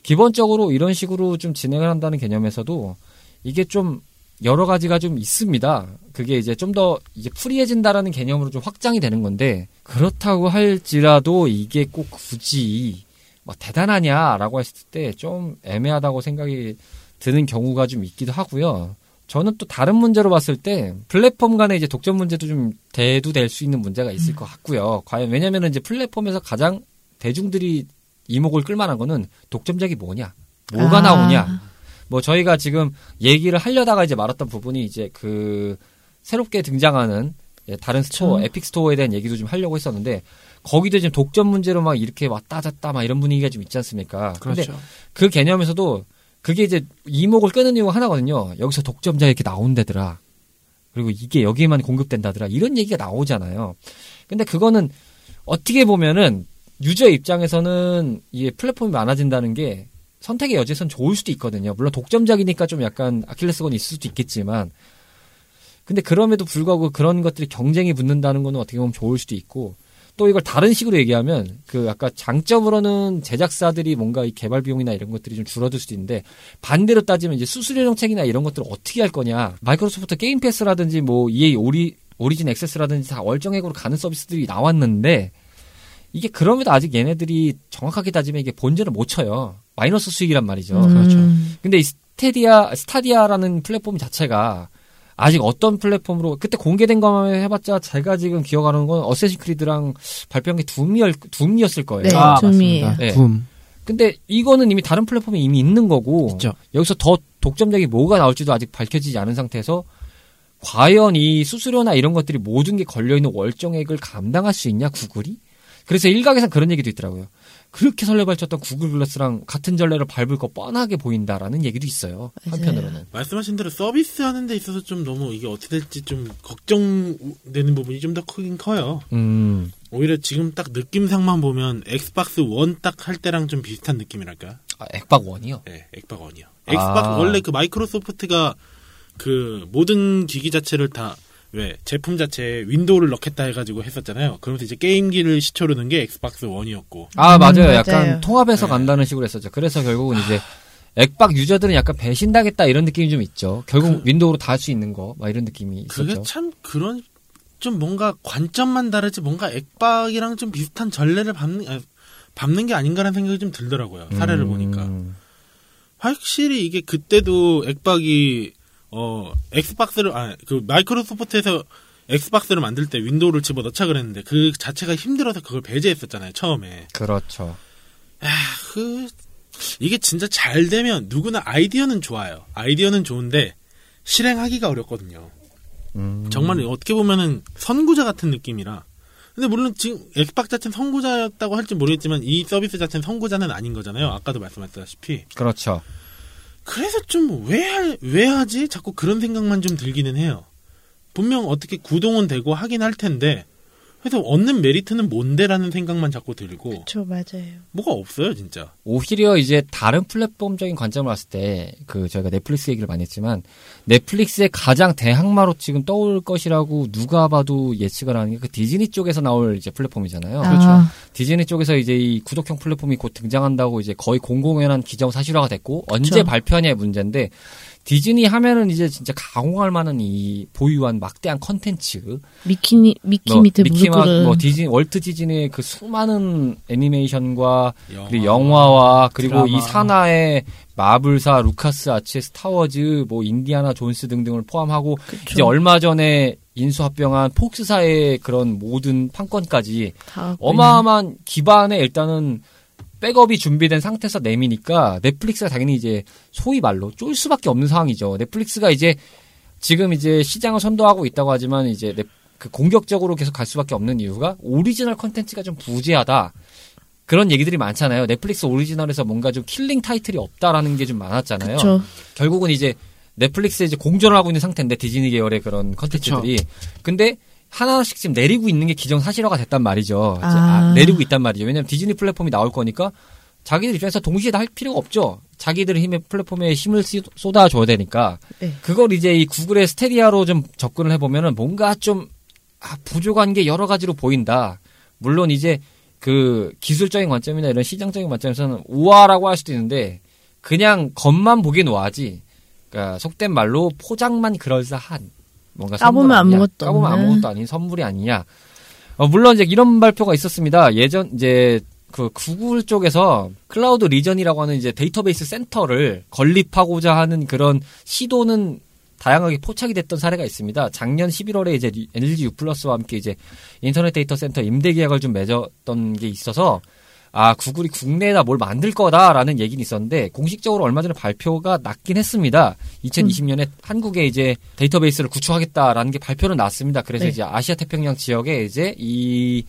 기본적으로 이런 식으로 좀 진행을 한다는 개념에서도 이게 좀 여러 가지가 좀 있습니다. 그게 이제 좀 더 이제 프리해진다라는 개념으로 좀 확장이 되는 건데 그렇다고 할지라도 이게 꼭 굳이 뭐 대단하냐라고 했을 때 좀 애매하다고 생각이 드는 경우가 좀 있기도 하고요. 저는 또 다른 문제로 봤을 때 플랫폼 간의 이제 독점 문제도 좀 대두될 수 있는 문제가 있을 것 같고요. 과연 왜냐면은 이제 플랫폼에서 가장 대중들이 이목을 끌만한 거는 독점작이 뭐냐, 뭐가 아. 나오냐. 뭐 저희가 지금 얘기를 하려다가 이제 말았던 부분이 이제 그 새롭게 등장하는 예, 다른 스토어, 그쵸. 에픽 스토어에 대한 얘기도 좀 하려고 했었는데 거기도 지금 독점 문제로 막 이렇게 왔다 갔다 막 이런 분위기가 좀 있지 않습니까? 근데 그렇죠. 그 개념에서도 그게 이제 이목을 끄는 이유가 하나거든요. 여기서 독점작 이렇게 나온다더라. 그리고 이게 여기에만 공급된다더라. 이런 얘기가 나오잖아요. 근데 그거는 어떻게 보면은 유저 입장에서는 이 플랫폼이 많아진다는 게 선택의 여지선 좋을 수도 있거든요. 물론 독점작이니까 좀 약간 아킬레스건이 있을 수도 있겠지만. 근데 그럼에도 불구하고 그런 것들이 경쟁이 붙는다는 거는 어떻게 보면 좋을 수도 있고 또 이걸 다른 식으로 얘기하면 그 아까 장점으로는 제작사들이 뭔가 이 개발 비용이나 이런 것들이 좀 줄어들 수도 있는데 반대로 따지면 이제 수수료 정책이나 이런 것들을 어떻게 할 거냐. 마이크로소프트 게임 패스라든지 뭐 EA 오리 오리진 액세스라든지 다 월정액으로 가는 서비스들이 나왔는데 이게 그럼에도 아직 얘네들이 정확하게 따지면 이게 본전을 못 쳐요 마이너스 수익이란 말이죠. 그렇죠. 음, 근데 이 스테디아 스타디아라는 플랫폼 자체가 아직 어떤 플랫폼으로 그때 공개된 것만 해봤자 제가 지금 기억하는 건 어쌔신 크리드랑 발표한 게 둠이었, 둠이었을 거예요. 네, 아, 둠이에요. 맞습니다. 네. 둠. 근데 이거는 이미 다른 플랫폼에 이미 있는 거고 있죠. 여기서 더 독점작이 뭐가 나올지도 아직 밝혀지지 않은 상태에서 과연 이 수수료나 이런 것들이 모든 게 걸려 있는 월정액을 감당할 수 있냐 구글이? 그래서 일각에서 그런 얘기도 있더라고요. 그렇게 설레발쳤던 구글 글래스랑 같은 전례를 밟을 거 뻔하게 보인다라는 얘기도 있어요. 맞아요. 한편으로는. 말씀하신 대로 서비스 하는 데 있어서 좀 너무 이게 어떻게 될지 좀 걱정되는 부분이 좀 더 크긴 커요. 음. 오히려 지금 딱 느낌상만 보면 엑스박스 원 딱 할 때랑 좀 비슷한 느낌이랄까? 아, 액박 원이요. 네, 엑박 원이요. 엑스박스 아. 원래 그 마이크로소프트가 그 모든 기기 자체를 다 왜 제품 자체에 윈도우를 넣겠다 해가지고 했었잖아요. 그러면서 이제 게임기를 시초로 넣은 게 엑스박스 원이었고 아, 음, 맞아요. 맞아요. 약간 통합해서 네. 간다는 식으로 했었죠. 그래서 결국은 이제 액박 유저들은 약간 배신당했다 이런 느낌이 좀 있죠. 결국 윈도우로 다 할 수 있는 거, 막 이런 느낌이 그게 있었죠. 참 그런 좀 뭔가 관점만 다르지 뭔가 엑박이랑 좀 비슷한 전례를 밟는 아, 밟는 게 아닌가라는 생각이 좀 들더라고요. 사례를 음. 보니까 확실히 이게 그때도 엑박이 어 엑스박스를 아 그 마이크로소프트에서 엑스박스를 만들 때 윈도우를 집어 넣자 그랬는데 그 자체가 힘들어서 그걸 배제했었잖아요 처음에. 그렇죠. 그 이게 진짜 잘 되면 누구나 아이디어는 좋아요. 아이디어는 좋은데 실행하기가 어렵거든요. 음. 정말 어떻게 보면은 선구자 같은 느낌이라. 근데 물론 지금 엑박 자체는 선구자였다고 할지 모르겠지만 이 서비스 자체는 선구자는 아닌 거잖아요. 아까도 말씀하셨다시피. 그렇죠. 그래서 좀 왜 왜 하지? 자꾸 그런 생각만 좀 들기는 해요. 분명 어떻게 구동은 되고 하긴 할 텐데 그래서 얻는 메리트는 뭔데라는 생각만 자꾸 들고 그쵸, 맞아요. 뭐가 없어요, 진짜. 오히려 이제 다른 플랫폼적인 관점을 봤을 때 그 저희가 넷플릭스 얘기를 많이 했지만 넷플릭스의 가장 대항마로 지금 떠올 것이라고 누가 봐도 예측을 하는 게 그 디즈니 쪽에서 나올 이제 플랫폼이잖아요. 아, 디즈니 쪽에서 이제 이 구독형 플랫폼이 곧 등장한다고 이제 거의 공공연한 기정 사실화가 됐고 언제 그쵸. 발표하냐의 문제인데 디즈니 하면은 이제 진짜 가공할 만한 이 보유한 막대한 컨텐츠 미키니, 미키 뭐 밑에 미키마 무릎 뭐 꿇은. 디즈니 월트 디즈니의 그 수많은 애니메이션과 영화. 그리고 영화와 그리고 드라마. 이 산하의 마블사, 루카스 아츠, 스타워즈, 뭐 인디아나 존스 등등을 포함하고 그쵸. 이제 얼마 전에 인수합병한 폭스사의 그런 모든 판권까지 어마어마한 기반에 일단은 백업이 준비된 상태에서 내미니까 넷플릭스가 당연히 이제 소위 말로 쫄 수밖에 없는 상황이죠. 넷플릭스가 이제 지금 이제 시장을 선도하고 있다고 하지만 이제 넷- 그 공격적으로 계속 갈 수밖에 없는 이유가 오리지널 컨텐츠가 좀 부재하다. 그런 얘기들이 많잖아요. 넷플릭스 오리지널에서 뭔가 좀 killing title이 없다라는 게 좀 많았잖아요. 그쵸. 결국은 이제 넷플릭스에 이제 공존을 하고 있는 상태인데 디즈니 계열의 그런 컨텐츠들이 근데 하나씩 지금 내리고 있는 게 기정사실화가 됐단 말이죠. 아. 아, 내리고 있단 말이죠. 왜냐면 디즈니 플랫폼이 나올 거니까 자기들 입장에서 동시에 다 할 필요가 없죠. 자기들의 힘에 플랫폼에 힘을 쓰- 쏟아줘야 되니까 네. 그걸 이제 이 구글의 스테디아로 좀 접근을 해보면은 뭔가 좀 아, 부족한 게 여러 가지로 보인다. 물론 이제 그 기술적인 관점이나 이런 시장적인 관점에서는 우아라고 할 수도 있는데 그냥 겉만 보기엔 우아하지. 그러니까 속된 말로 포장만 그럴싸한 뭔가 까보면 아무것도 까보면. 아무것도 아닌 선물이 아니냐. 어, 물론 이제 이런 발표가 있었습니다. 예전 이제 그 구글 쪽에서 cloud region이라고 하는 이제 데이터베이스 센터를 건립하고자 하는 그런 시도는 다양하게 포착이 됐던 사례가 있습니다. 작년 11월에 이제 리- LG U 플러스와 함께 이제 인터넷 데이터 센터 임대 계약을 좀 맺었던 게 있어서 아 구글이 국내에다 뭘 만들 거다라는 얘기는 있었는데 공식적으로 얼마 전에 발표가 났긴 했습니다. 2020년에 한국에 이제 데이터베이스를 구축하겠다라는 게 발표는 났습니다. 그래서 네. 이제 아시아 태평양 지역에 이제 이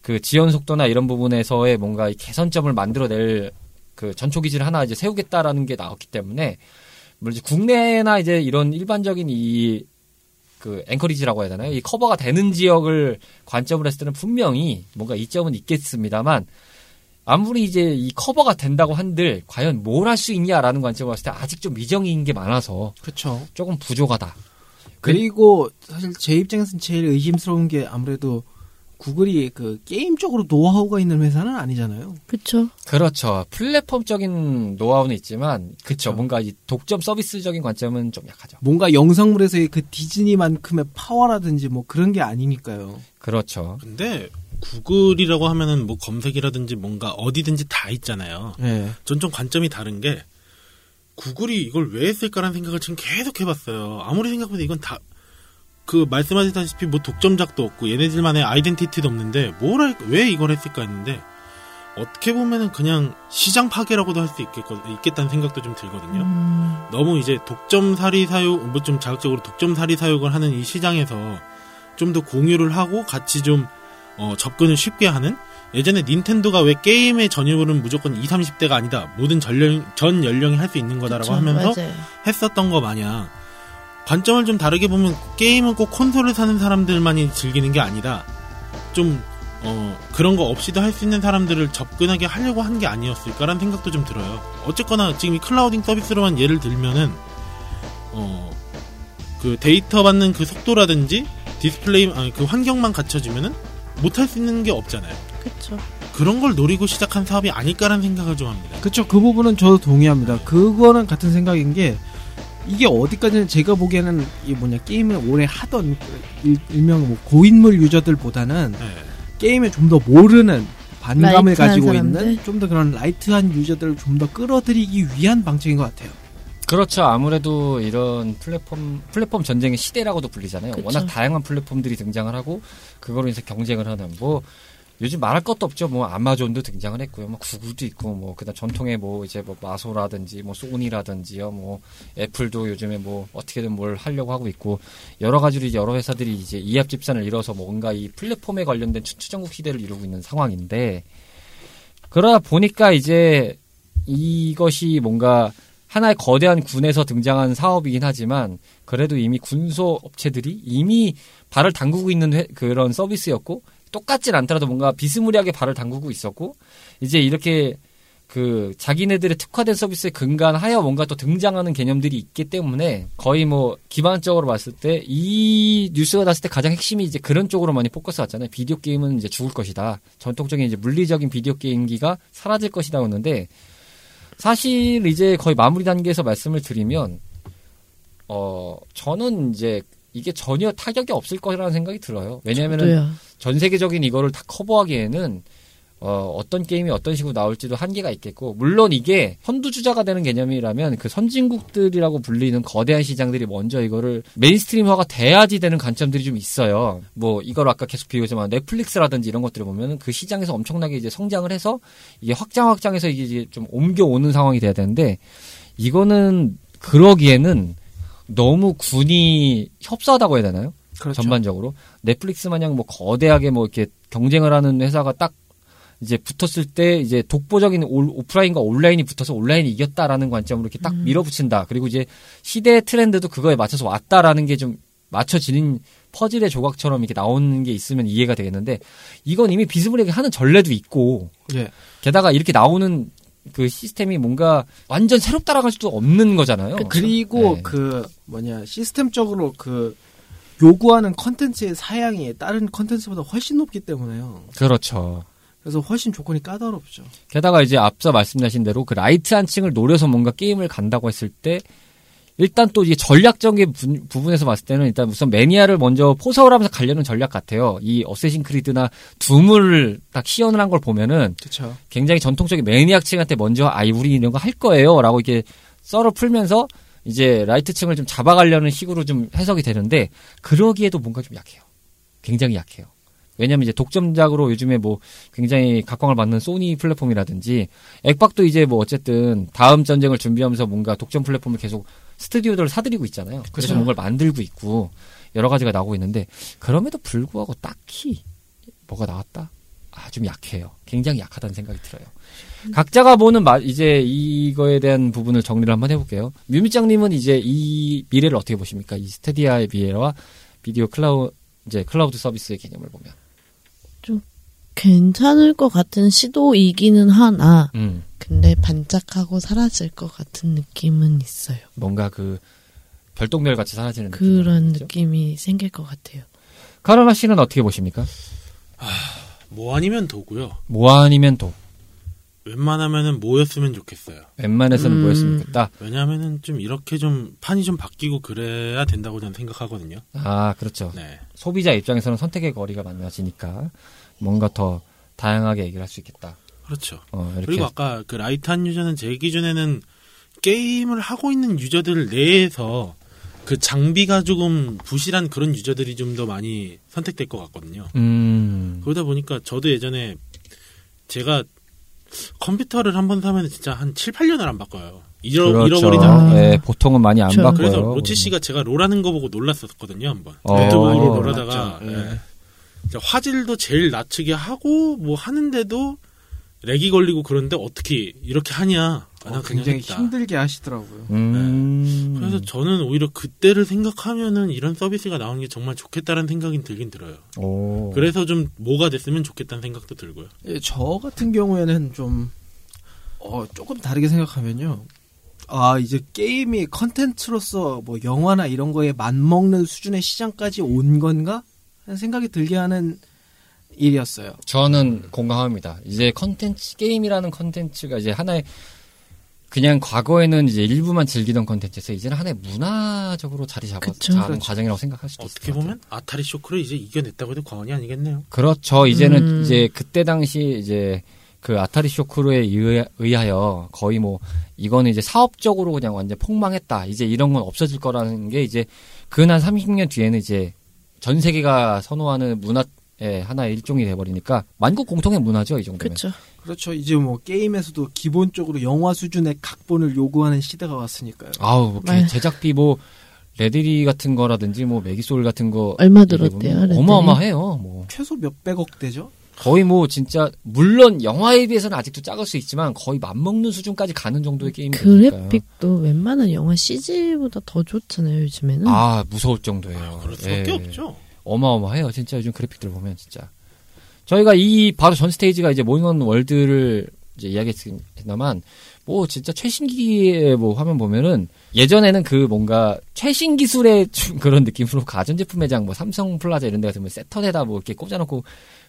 그 지연 속도나 이런 부분에서의 뭔가 이 개선점을 만들어낼 그 전초 기지를 하나 이제 세우겠다라는 게 나왔기 때문에 물론 국내나 이제 이런 일반적인 이 그 앵커리지라고 해야 되나요? 이 커버가 되는 지역을 관점으로 했을 때는 분명히 뭔가 이점은 있겠습니다만 아무리 이제 이 커버가 된다고 한들 과연 뭘 할 수 있냐라는 관점으로 봤을 때 아직 좀 미정인 게 많아서 그렇죠. 조금 부족하다. 그리고 사실 제 입장에서는 제일 의심스러운 게 아무래도 구글이 그 게임 쪽으로 노하우가 있는 회사는 아니잖아요. 그쵸. 그렇죠. 플랫폼적인 노하우는 있지만 그쵸 그쵸. 뭔가 이 독점 서비스적인 관점은 좀 약하죠. 뭔가 영상물에서의 그 디즈니만큼의 파워라든지 뭐 그런 게 아니니까요. 그렇죠. 근데 구글이라고 하면은 뭐 검색이라든지 뭔가 어디든지 다 있잖아요. 예. 전 좀 관점이 다른 게 구글이 이걸 왜 했을까라는 생각을 지금 계속 해봤어요. 아무리 생각해도 이건 다 그 말씀하셨다시피 뭐 독점작도 없고 얘네들만의 아이덴티티도 없는데 뭘 할, 왜 이걸 했을까 했는데 어떻게 보면은 그냥 시장 파괴라고도 할 수 있겠다는 생각도 좀 들거든요. 음, 너무 이제 독점 사리 사육 뭐 좀 자극적으로 독점 사리 사육을 하는 이 시장에서 좀 더 공유를 하고 같이 좀 어, 접근을 쉽게 하는 예전에 닌텐도가 왜 게임의 전유물은 무조건 20, 30대가 아니다. 모든 전령, 전 연령이 할 수 있는 거다라고 그쵸, 하면서 맞아요. 했었던 거 마냥 관점을 좀 다르게 보면 게임은 꼭 콘솔을 사는 사람들만이 즐기는 게 아니라 좀 어, 그런 거 없이도 할 수 있는 사람들을 접근하게 하려고 한 게 아니었을까라는 생각도 좀 들어요. 어쨌거나 지금 이 clouding 서비스로만 예를 들면은 어, 그 데이터 받는 그 속도라든지 디스플레이 아니 그 환경만 갖춰지면은 못 할 수 있는 게 없잖아요. 그쵸. 그런 걸 노리고 시작한 사업이 아닐까라는 생각을 좀 합니다. 그쵸. 그 부분은 저도 동의합니다. 그거는 같은 생각인 게, 이게 어디까지는 제가 보기에는 이 뭐냐, 게임을 오래 하던 일, 일명 뭐 고인물 유저들보다는 네. 게임에 좀 더 모르는 반감을 가지고 사람들? 있는 좀 더 그런 light한 유저들을 좀 더 끌어들이기 위한 방식인 것 같아요. 그렇죠. 아무래도 이런 플랫폼 플랫폼 전쟁의 시대라고도 불리잖아요. 그쵸. 워낙 다양한 플랫폼들이 등장을 하고 그거로 인해서 경쟁을 하는 뭐 요즘 말할 것도 없죠. 뭐 아마존도 등장을 했고요. 뭐 구글도 있고 뭐 그다음 전통의 뭐 이제 뭐 마소라든지 뭐 소니라든지요. 뭐 애플도 요즘에 뭐 어떻게든 뭘 하려고 하고 있고 여러 가지로 여러 회사들이 이제 이합 집산을 이뤄서 뭔가 이 플랫폼에 관련된 추천국 시대를 이루고 있는 상황인데 그러다 보니까 이제 이것이 뭔가 하나의 거대한 군에서 등장한 사업이긴 하지만 그래도 이미 군소 업체들이 이미 발을 담그고 있는 회- 그런 서비스였고 똑같진 않더라도 뭔가 비스무리하게 발을 담그고 있었고 이제 이렇게 그 자기네들의 특화된 서비스에 근간하여 뭔가 또 등장하는 개념들이 있기 때문에 거의 뭐 기반적으로 봤을 때 이 뉴스가 났을 때 가장 핵심이 이제 그런 쪽으로 많이 포커스 왔잖아요. 비디오 게임은 이제 죽을 것이다. 전통적인 이제 물리적인 비디오 게임기가 사라질 것이다 했는데 사실 이제 거의 마무리 단계에서 말씀을 드리면 어 저는 이제 이게 전혀 타격이 없을 거라는 생각이 들어요. 왜냐하면은 저도요. 전 세계적인 이거를 다 커버하기에는 어, 어떤 게임이 어떤 식으로 나올지도 한계가 있겠고 물론 이게 선두주자가 되는 개념이라면 그 선진국들이라고 불리는 거대한 시장들이 먼저 이거를 메인스트림화가 돼야지 되는 관점들이 좀 있어요. 뭐 이걸 아까 계속 비교했지만 넷플릭스라든지 이런 것들을 보면은 그 시장에서 엄청나게 이제 성장을 해서 이게 확장 확장해서 이게 좀 옮겨오는 상황이 돼야 되는데 이거는 그러기에는 너무 군이 협소하다고 해야 되나요? 그렇죠. 전반적으로 넷플릭스 마냥 뭐 거대하게 뭐 이렇게 경쟁을 하는 회사가 딱 이제 붙었을 때 이제 독보적인 올- 오프라인과 온라인이 붙어서 온라인이 이겼다라는 관점으로 이렇게 딱 밀어붙인다. 그리고 이제 시대의 트렌드도 그거에 맞춰서 왔다라는 게 좀 맞춰지는 퍼즐의 조각처럼 이렇게 나오는 게 있으면 이해가 되겠는데 이건 이미 비스무리하게 하는 전례도 있고 예. 게다가 이렇게 나오는 그 시스템이 뭔가 완전 새롭다라고 할 수도 없는 거잖아요. 그리고 네. 그 뭐냐 시스템적으로 그 요구하는 컨텐츠의 사양이 다른 컨텐츠보다 훨씬 높기 때문에요. 그렇죠. 그래서 훨씬 조건이 까다롭죠. 게다가 이제 앞서 말씀하신 대로 그 light한 층을 노려서 뭔가 게임을 간다고 했을 때 일단 또 이게 전략적인 부- 부분에서 봤을 때는 일단 우선 매니아를 먼저 포섭을 하면서 가려는 전략 같아요. 이 어쌔신 크리드나 둠을 딱 시연을 한 걸 보면은 그렇죠. 굉장히 전통적인 maniac층한테 먼저 아이 우리 이런 거 할 거예요라고 이렇게 썰을 풀면서 이제 라이트층을 좀 잡아가려는 식으로 좀 해석이 되는데 그러기에도 뭔가 좀 약해요. 굉장히 약해요. 왜냐면 이제 독점작으로 요즘에 뭐 굉장히 각광을 받는 소니 플랫폼이라든지 액박도 이제 뭐 어쨌든 다음 전쟁을 준비하면서 뭔가 독점 플랫폼을 계속 스튜디오들을 사들이고 있잖아요. 그래서 그쵸. 뭔가를 만들고 있고 여러 가지가 나오고 있는데 그럼에도 불구하고 딱히 뭐가 나왔다? 아, 좀 약해요. 굉장히 약하다는 생각이 들어요. 각자가 보는 마- 이제 이거에 대한 부분을 정리를 한번 해볼게요. 뮤미짱님은 이제 이 미래를 어떻게 보십니까? 이 스테디아의 미래와 비디오 클라우 이제 클라우드 서비스의 개념을 보면. 괜찮을 것 같은 시도이기는 하나, 음, 근데 반짝하고 사라질 것 같은 느낌은 있어요. 뭔가 그 별똥별 같이 사라지는 그런? 느낌이 생길 것 같아요. 카르마 씨는 어떻게 보십니까? 뭐 아니면 도고요. 뭐 아니면 도. 웬만하면은 뭐였으면 좋겠어요. 웬만해서는 음. 뭐였으면 좋겠다. 왜냐하면은 좀 이렇게 좀 판이 좀 바뀌고 그래야 된다고 저는 생각하거든요. 아, 그렇죠. 네. 소비자 입장에서는 선택의 거리가 많아지니까 뭔가 더 다양하게 얘기를 할 수 있겠다. 그렇죠. 어, 이렇게. 그리고 아까 그 light한 유저는 제 기준에는 게임을 하고 있는 유저들 내에서 그 장비가 조금 부실한 그런 유저들이 좀 더 많이 선택될 것 같거든요. 음. 그러다 보니까 저도 예전에 제가 컴퓨터를 한 번 사면 진짜 한 7, 8년을 안 바꿔요. 잃어, 그렇죠. 잃어버리잖아요. 네, 보통은 많이 안 그렇죠. 바꿔요. 그래서 로치 씨가 제가 롤하는 거 보고 놀랐었거든요, 한번. 어. 유튜브로 어, 롤하다가. 예. 예. 자, 화질도 제일 낮추게 하고 뭐 하는데도 렉이 걸리고 그런데 어떻게 이렇게 하냐? 아, 난 어, 그냥 굉장히 했다. 힘들게 하시더라고요. 음. 그래서 저는 오히려 그때를 생각하면은 이런 서비스가 나오는 게 정말 좋겠다는 생각이 들긴 들어요. 오. 그래서 좀 뭐가 됐으면 좋겠다는 생각도 들고요. 예, 저 같은 경우에는 좀 어, 조금 다르게 생각하면요. 아 이제 게임이 컨텐츠로서 뭐 영화나 이런 거에 맞먹는 수준의 시장까지 온 건가 하는 생각이 들게 하는 일이었어요. 저는 공감합니다. 이제 컨텐츠 게임이라는 컨텐츠가 이제 하나의 그냥 과거에는 이제 일부만 즐기던 컨텐츠에서 이제는 하나의 문화적으로 자리 잡아 그쵸. 잡은 그렇죠. 과정이라고 생각할 수도 있을 어떻게 것 같아요. 보면 아타리 쇼크를 이제 이겨냈다고 해도 과언이 아니겠네요. 그렇죠. 이제는 음. 이제 그때 당시 이제 그 아타리 쇼크루에 의하- 의하여 거의 뭐 이거는 이제 사업적으로 그냥 완전 폭망했다. 이제 이런 건 없어질 거라는 게 이제 근한 30년 뒤에는 이제 전 세계가 선호하는 문화 의 하나의 일종이 돼버리니까 만국 공통의 문화죠 이 정도면. 그렇죠. 그렇죠. 이제 뭐 게임에서도 기본적으로 영화 수준의 각본을 요구하는 시대가 왔으니까요. 아우 뭐 네. 제작비 뭐 레드리 같은 거라든지 뭐 매기소울 같은 거 얼마 들었대요? 어마어마해요. 뭐 최소 몇백억 대죠? 거의 뭐 진짜 물론 영화에 비해서는 아직도 작을 수 있지만 거의 맞먹는 수준까지 가는 정도의 게임이니까요. 그래픽도 웬만한 영화 CG보다 더 좋잖아요, 요즘에는. 아 무서울 정도예요. 그럴 수밖에 예. 없죠. 어마어마해요. 진짜 요즘 그래픽들 보면 진짜. 저희가 이 바로 전 스테이지가 이제 모잉원 월드를 이제 이야기했습니다만 뭐 진짜 최신 기기의 뭐 화면 보면은 예전에는 그 뭔가 최신 기술의 좀 그런 느낌으로 가전제품 매장 뭐 삼성 플라자 이런 데 같으면 센터에다 뭐 이렇게 꽂아놓고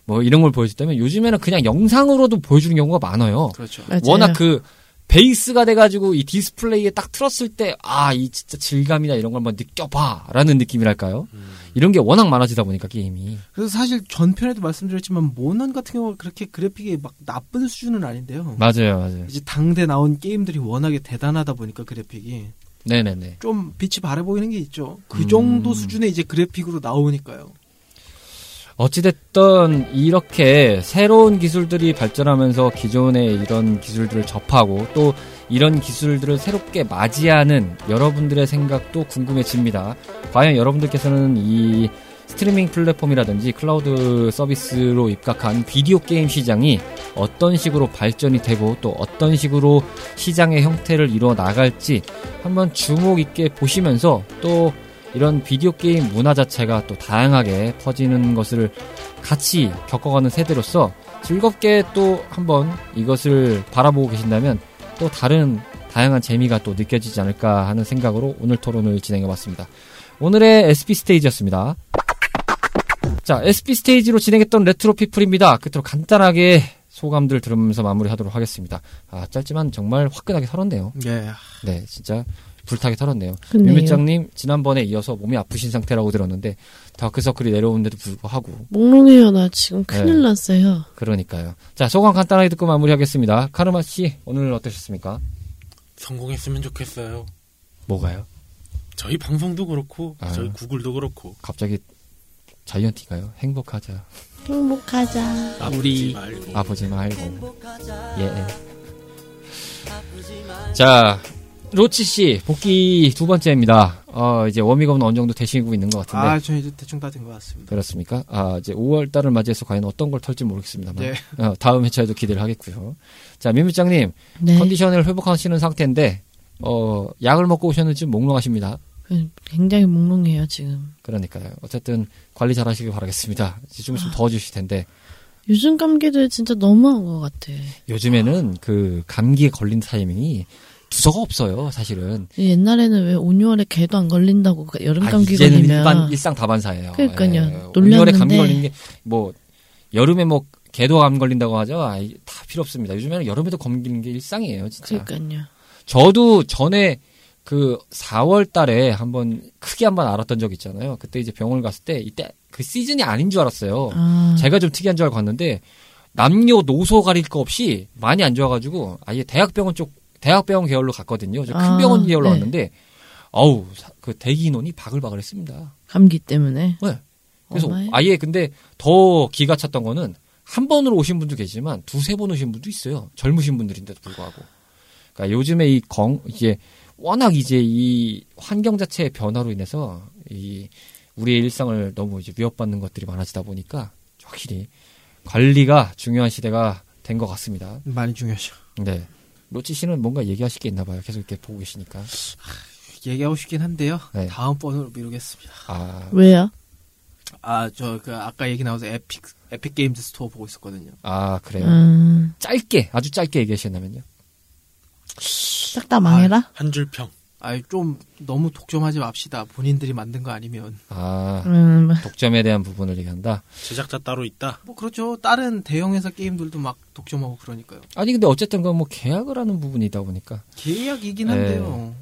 뭐 이런 걸 보여줬다면 요즘에는 그냥 영상으로도 보여주는 경우가 많아요. 그렇죠. 맞아요. 워낙 그 베이스가 돼가지고 이 디스플레이에 딱 틀었을 때 아 이 진짜 질감이나 이런 걸 한번 느껴봐 라는 느낌이랄까요? 이런 게 워낙 많아지다 보니까 게임이 그래서 사실 전편에도 말씀드렸지만 모넌 같은 경우가 그렇게 그래픽이 막 나쁜 수준은 아닌데요. 맞아요, 맞아요. 이제 당대 나온 게임들이 워낙에 대단하다 보니까 그래픽이 네네네. 좀 빛이 바래 보이는 게 있죠. 그 음. 정도 수준의 이제 그래픽으로 나오니까요. 어찌됐든 이렇게 새로운 기술들이 발전하면서 기존의 이런 기술들을 접하고 또 이런 기술들을 새롭게 맞이하는 여러분들의 생각도 궁금해집니다. 과연 여러분들께서는 이 스트리밍 플랫폼이라든지 클라우드 서비스로 입각한 비디오 게임 시장이 어떤 식으로 발전이 되고 또 어떤 식으로 시장의 형태를 이루어 나갈지 한번 주목 있게 보시면서 또 이런 비디오 게임 문화 자체가 또 다양하게 퍼지는 것을 같이 겪어가는 세대로서 즐겁게 또 한번 이것을 바라보고 계신다면 또 다른 다양한 재미가 또 느껴지지 않을까 하는 생각으로 오늘 토론을 진행해 봤습니다. 오늘의 SP 스테이지였습니다. 자, SP 스테이지로 진행했던 레트로 피플입니다. 끝으로 간단하게 소감들 들으면서 마무리하도록 하겠습니다. 아, 짧지만 정말 화끈하게 털었네요. 예. 네, 진짜 불타게 털었네요. 유미장님 지난번에 이어서 몸이 아프신 상태라고 들었는데 다크서클이 내려오는데도 불구하고 몽롱해요, 나 지금 큰일 네. 났어요. 그러니까요. 자 소감 간단하게 듣고 마무리하겠습니다. 카르마 씨 오늘 어떠셨습니까? 성공했으면 좋겠어요. 뭐가요? 저희 방송도 그렇고 아. 저희 구글도 그렇고 갑자기 자이언티가요? 행복하자. 행복하자. 아프지 말고 아프지 말고. 예. 자 로치 씨 복귀 두 번째입니다. 어 이제 워밍업은 어느 정도 되시고 있는 것 같은데. 아, 저 이제 대충 다 된 것 같습니다. 그렇습니까? 아, 이제 5월 달을 맞이해서 과연 어떤 걸 털지 모르겠습니다만. 네. 어, 다음 회차에도 기대를 하겠고요. 자, 민부장님, 네. 컨디션을 회복하시는 상태인데, 어, 약을 먹고 오셨는지 몽롱하십니다. 그 굉장히 몽롱해요, 지금. 그러니까요. 어쨌든 관리 잘 하시길 바라겠습니다. 이제 좀 아. 있으면 더워지실 텐데, 요즘 감기들 진짜 너무한 것 같아. 요즘에는 그 감기에 걸린 타이밍이 두서가 없어요, 사실은. 옛날에는 왜 온유월에 개도 안 걸린다고 그 여름 아, 감기 이제는 걸리면 일반, 일상 다반사예요. 그러니까요. 예. 올여름에 감기 걸리는 게, 뭐, 여름에 뭐, 개도 안 걸린다고 하죠? 아, 다 필요 없습니다. 요즘에는 여름에도 감기는 게 일상이에요, 진짜. 그러니까요. 저도 전에 그 4월 달에 한번 크게 한번 알았던 적 있잖아요. 그때 이제 병원을 갔을 때 이때 그 시즌이 아닌 줄 알았어요. 아, 제가 좀 특이한 줄 알고 갔는데 남녀 노소 가릴 거 없이 많이 안 좋아가지고 아예 대학병원 쪽 대학병원 계열로 갔거든요. 저큰 아, 병원 계열로 네. 왔는데 어우 사- 그 대기 인원이 바글바글했습니다. 감기 때문에. 네. 그래서 어마해. 아예 근데 더 기가 찼던 거는 한 번으로 오신 분도 계지만 두세 번 오신 분도 있어요. 젊으신 분들인데도 불구하고. 그러니까 요즘에 이 건, 이제 워낙 이제 이 환경 자체의 변화로 인해서 이 우리의 일상을 너무 이제 위협받는 것들이 많아지다 보니까 확실히 관리가 중요한 시대가 된 것 같습니다. 많이 중요하죠. 네. 로치 씨는 뭔가 얘기하실 게 있나 봐요. 계속 이렇게 보고 계시니까. 얘기하고 싶긴 한데요. 네. 다음 번으로 미루겠습니다. 아, 왜요? 아, 저, 그, 아까 얘기 나와서 에픽, 에픽 게임즈 스토어 보고 있었거든요. 아 그래요. 음, 짧게 아주 짧게 얘기하신다면요. 싹 다 망해라? 한줄 평. 아이, 좀, 너무 독점하지 맙시다. 본인들이 만든 거 아니면. 아 음, 독점에 대한 부분을 얘기한다. 제작자 따로 있다. 뭐, 그렇죠. 다른 대형 회사 게임들도 막 독점하고 그러니까요. 아니 근데 어쨌든 그건 뭐 계약을 하는 부분이다 보니까. 계약이긴 한데요.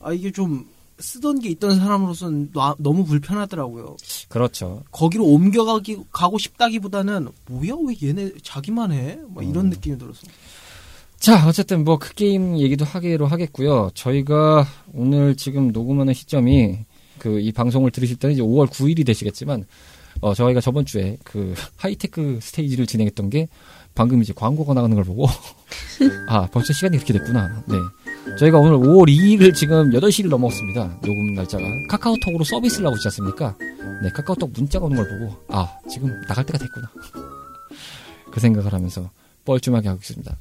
아, 이게 좀, 쓰던 게 있던 사람으로서는 나- 너무 불편하더라고요. 그렇죠. 거기로 옮겨가기, 가고 싶다기보다는, 뭐야, 왜 얘네 자기만 해? 막 이런 음. 느낌이 들어서. 자, 어쨌든 뭐 그 게임 얘기도 하기로 하겠고요. 저희가 오늘 지금 녹음하는 시점이 그 이 방송을 들으실 때는 이제 5월 9일이 되시겠지만 어 저희가 저번 주에 그 하이테크 스테이지를 진행했던 게 방금 이제 광고가 나가는 걸 보고 아, 벌써 시간이 그렇게 됐구나. 네. 저희가 오늘 5월 2일을 지금 8시를 넘었습니다. 녹음 날짜가. 카카오톡으로 서비스를 하고 있지 않습니까? 네, 카카오톡 문자가 오는 걸 보고 아, 지금 나갈 때가 됐구나. 그 생각을 하면서 뻘쭘하게 하고 있습니다.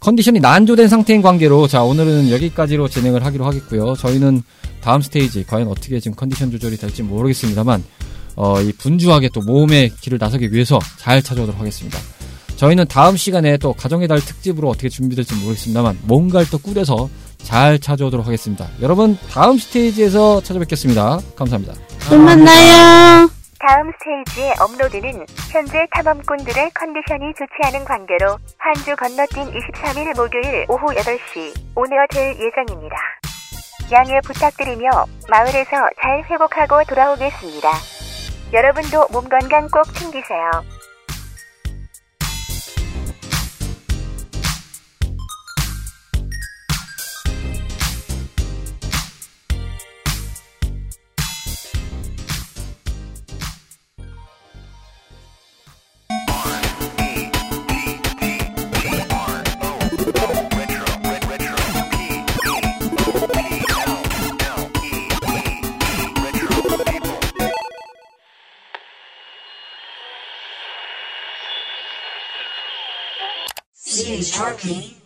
컨디션이 난조된 상태인 관계로 자 오늘은 여기까지로 진행을 하기로 하겠고요. 저희는 다음 스테이지 과연 어떻게 지금 컨디션 조절이 될지 모르겠습니다만 어, 이 분주하게 또 모험의 길을 나서기 위해서 잘 찾아오도록 하겠습니다. 저희는 다음 시간에 또 가정의 달 특집으로 어떻게 준비될지 모르겠습니다만 뭔가를 또 꾸려서 잘 찾아오도록 하겠습니다. 여러분 다음 스테이지에서 찾아뵙겠습니다. 감사합니다. 또 만나요. 다음 스테이지의 업로드는 현재 탐험꾼들의 컨디션이 좋지 않은 관계로 한주 건너뛴 23일 목요일 오후 8시 on air 될 예정입니다. 양해 부탁드리며 마을에서 잘 회복하고 돌아오겠습니다. 여러분도 몸 건강 꼭 챙기세요. talking